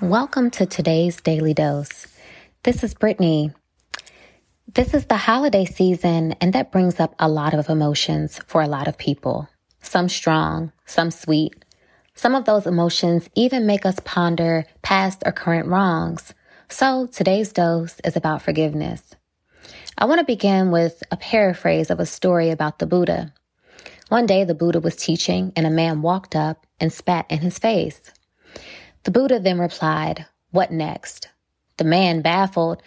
Welcome to today's Daily Dose. This is Brittany. This is the holiday season, and that brings up a lot of emotions for a lot of people. Some strong, some sweet. Some of those emotions even make us ponder past or current wrongs. So today's dose is about forgiveness. I want to begin with a paraphrase of a story about the Buddha. One day the Buddha was teaching and a man walked up and spat in his face. The Buddha then replied, What next? The man, baffled,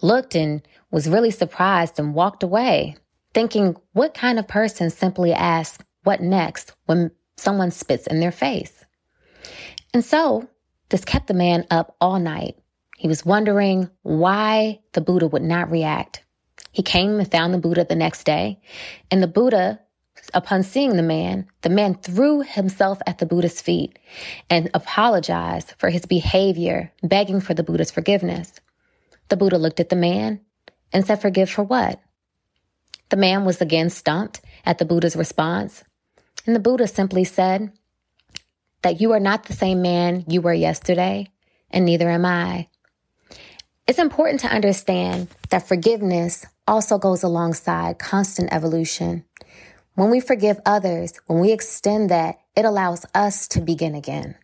looked and was really surprised and walked away, thinking, What kind of person simply asks, What next? when someone spits in their face? And so this kept the man up all night. He was wondering why the Buddha would not react. He came and found the Buddha the next day, and the Buddha Upon seeing the man, the man threw himself at the Buddha's feet and apologized for his behavior, begging for the Buddha's forgiveness. The Buddha looked at the man and said, Forgive for what? The man was again stumped at the Buddha's response. And the Buddha simply said, That you are not the same man you were yesterday, and neither am I. It's important to understand that forgiveness also goes alongside constant evolution. When we forgive others, when we extend that, it allows us to begin again.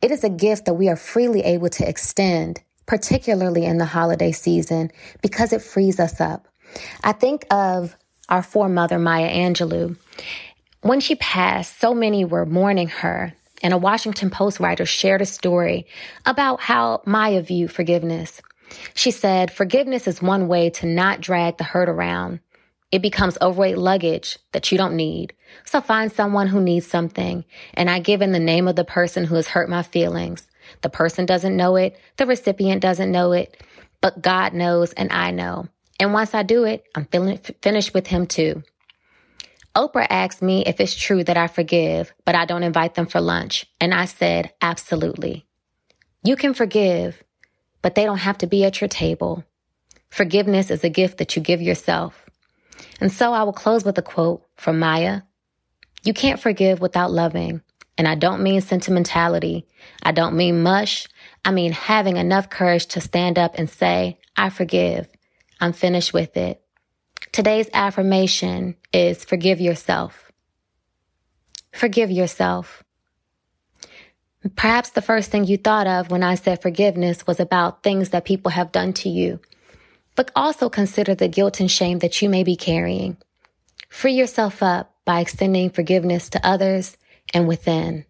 It is a gift that we are freely able to extend, particularly in the holiday season, because it frees us up. I think of our foremother, Maya Angelou. When she passed, so many were mourning her. And a Washington Post writer shared a story about how Maya viewed forgiveness. She said, Forgiveness is one way to not drag the hurt around. It becomes overweight luggage that you don't need. So find someone who needs something. And I give in the name of the person who has hurt my feelings. The person doesn't know it. The recipient doesn't know it, but God knows and I know. And once I do it, I'm feeling finished with him too. Oprah asked me if it's true that I forgive, but I don't invite them for lunch. And I said, absolutely. You can forgive, but they don't have to be at your table. Forgiveness is a gift that you give yourself. And so I will close with a quote from Maya. You can't forgive without loving. And I don't mean sentimentality. I don't mean mush. I mean having enough courage to stand up and say, I forgive. I'm finished with it. Today's affirmation is forgive yourself. Forgive yourself. Perhaps the first thing you thought of when I said forgiveness was about things that people have done to you but also consider the guilt and shame that you may be carrying. Free yourself up by extending forgiveness to others and within.